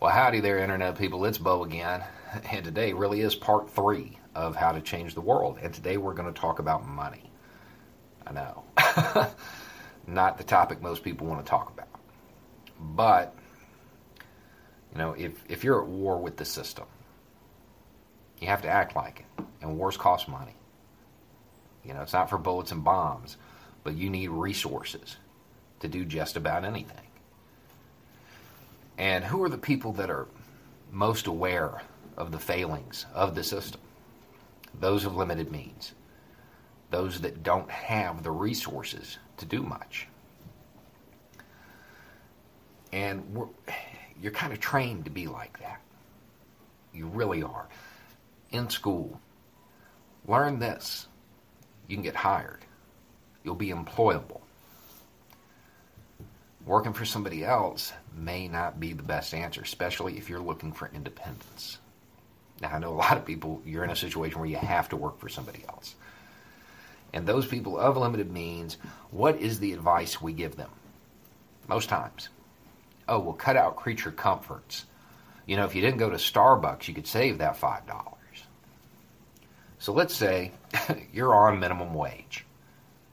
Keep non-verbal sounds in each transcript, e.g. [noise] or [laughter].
Well, howdy there, Internet people. It's Beau again. And today really is part three of how to change the world. And today we're going to talk about money. I know. [laughs] Not the topic most people want to talk about. But, you know, if, if you're at war with the system, you have to act like it. And wars cost money. You know, it's not for bullets and bombs, but you need resources to do just about anything. And who are the people that are most aware of the failings of the system? Those of limited means, those that don't have the resources to do much. And you're kind of trained to be like that. You really are. In school, learn this. You can get hired. You'll be employable. Working for somebody else may not be the best answer, especially if you're looking for independence. Now, I know a lot of people, you're in a situation where you have to work for somebody else. And those people of limited means, what is the advice we give them? Most times. Oh, well, cut out creature comforts. You know, if you didn't go to Starbucks, you could save that $5. So let's say [laughs] you're on minimum wage.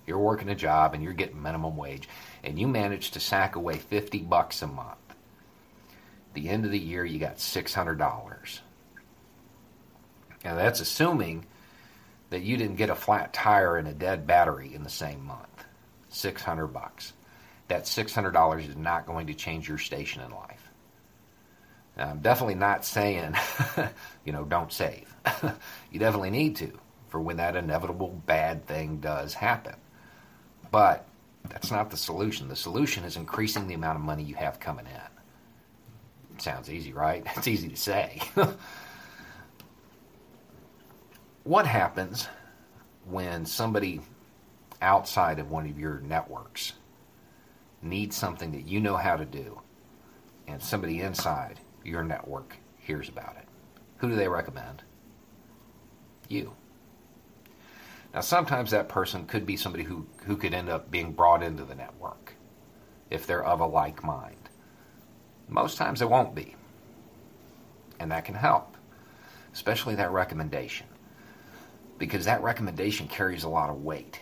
You're working a job and you're getting minimum wage and you manage to sack away 50 bucks a month. At the end of the year you got $600. Now that's assuming that you didn't get a flat tire and a dead battery in the same month. 600 bucks. That $600 is not going to change your station in life. Now, I'm definitely not saying, [laughs] you know, don't save. [laughs] you definitely need to for when that inevitable bad thing does happen. But that's not the solution. The solution is increasing the amount of money you have coming in. Sounds easy, right? [laughs] It's easy to say. [laughs] what happens when somebody outside of one of your networks needs something that you know how to do and somebody inside your network hears about it? Who do they recommend? You. Now, sometimes that person could be somebody who, who could end up being brought into the network if they're of a like mind. Most times it won't be. And that can help, especially that recommendation, because that recommendation carries a lot of weight.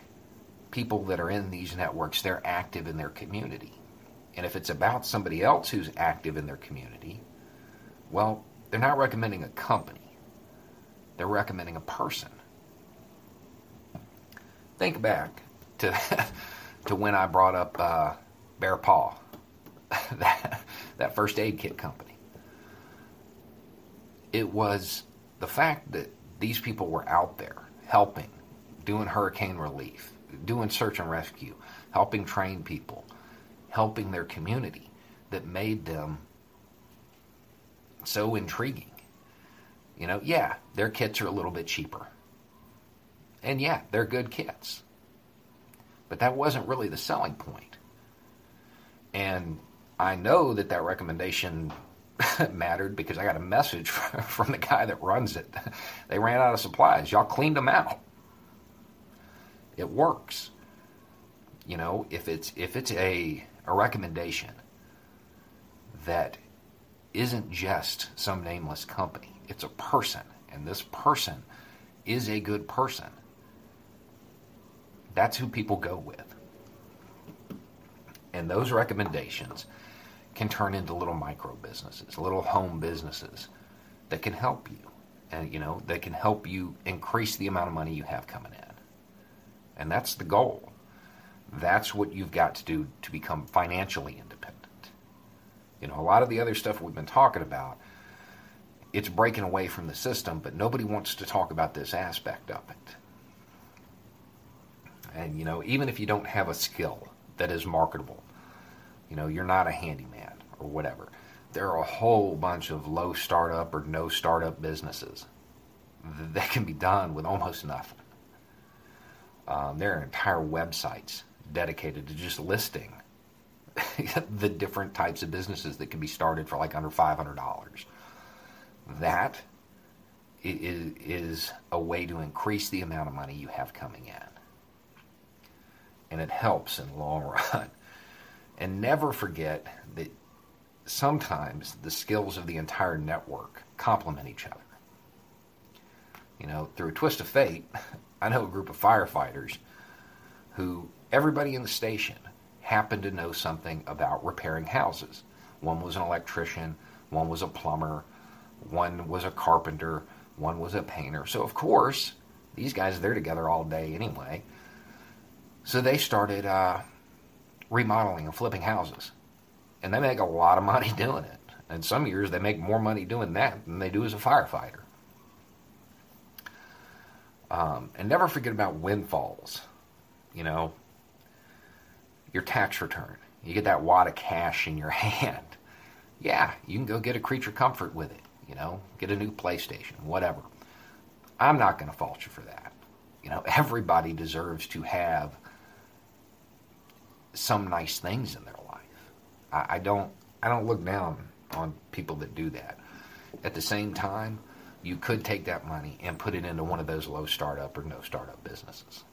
People that are in these networks, they're active in their community. And if it's about somebody else who's active in their community, well, they're not recommending a company, they're recommending a person. Think back to [laughs] to when I brought up uh, Bear Paw, [laughs] that that first aid kit company. It was the fact that these people were out there helping, doing hurricane relief, doing search and rescue, helping train people, helping their community that made them so intriguing. You know, yeah, their kits are a little bit cheaper. And yeah, they're good kits. But that wasn't really the selling point. And I know that that recommendation [laughs] mattered because I got a message [laughs] from the guy that runs it. [laughs] They ran out of supplies. Y'all cleaned them out. It works. You know, if it's if it's a a recommendation that isn't just some nameless company. It's a person, and this person is a good person. That's who people go with. And those recommendations can turn into little micro businesses, little home businesses that can help you. And, you know, that can help you increase the amount of money you have coming in. And that's the goal. That's what you've got to do to become financially independent. You know, a lot of the other stuff we've been talking about, it's breaking away from the system, but nobody wants to talk about this aspect of it. And, you know, even if you don't have a skill that is marketable, you know, you're not a handyman or whatever, there are a whole bunch of low startup or no startup businesses that can be done with almost nothing. Um, there are entire websites dedicated to just listing [laughs] the different types of businesses that can be started for like under $500. That is, is a way to increase the amount of money you have coming in. And it helps in the long [laughs] run. And never forget that sometimes the skills of the entire network complement each other. You know, through a twist of fate, [laughs] I know a group of firefighters who everybody in the station happened to know something about repairing houses. One was an electrician, one was a plumber, one was a carpenter, one was a painter. So, of course, these guys, they're together all day anyway. So they started uh, remodeling and flipping houses. And they make a lot of money [laughs] doing it. And some years they make more money doing that than they do as a firefighter. Um, and never forget about windfalls. You know, your tax return. You get that wad of cash in your [laughs] hand. Yeah, you can go get a creature comfort with it. You know, get a new PlayStation, whatever. I'm not going to fault you for that. You know, [laughs] everybody deserves to have some nice things in their life. I, I don't. I don't look down on people that do that. At the same time, you could take that money and put it into one of those low startup or no startup businesses,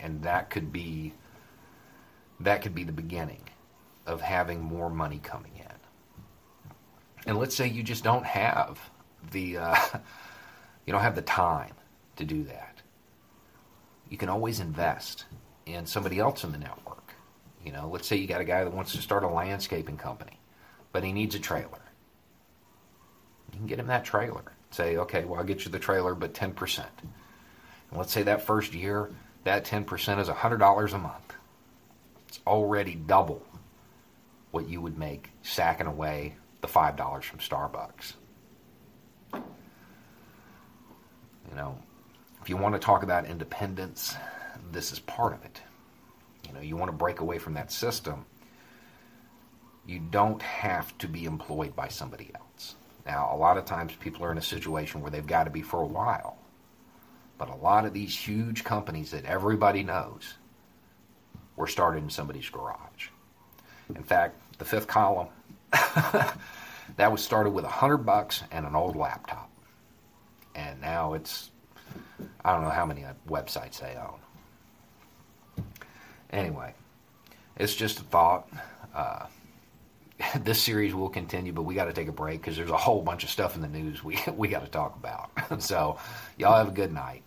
and that could be that could be the beginning of having more money coming in. And let's say you just don't have the uh, [laughs] you don't have the time to do that. You can always invest in somebody else in the network. You know, let's say you got a guy that wants to start a landscaping company, but he needs a trailer. You can get him that trailer. Say, okay, well, I'll get you the trailer, but 10%. And let's say that first year, that 10% is $100 a month. It's already double what you would make sacking away the $5 from Starbucks. You know, if you want to talk about independence, this is part of it. You know, you want to break away from that system. You don't have to be employed by somebody else. Now, a lot of times people are in a situation where they've got to be for a while. But a lot of these huge companies that everybody knows were started in somebody's garage. In fact, the fifth column [laughs] that was started with a hundred bucks and an old laptop, and now it's I don't know how many websites they own. Anyway, it's just a thought. Uh, [laughs] this series will continue, but we got to take a break because there's a whole bunch of stuff in the news we [laughs] we got to talk about. [laughs] so, y'all have a good night.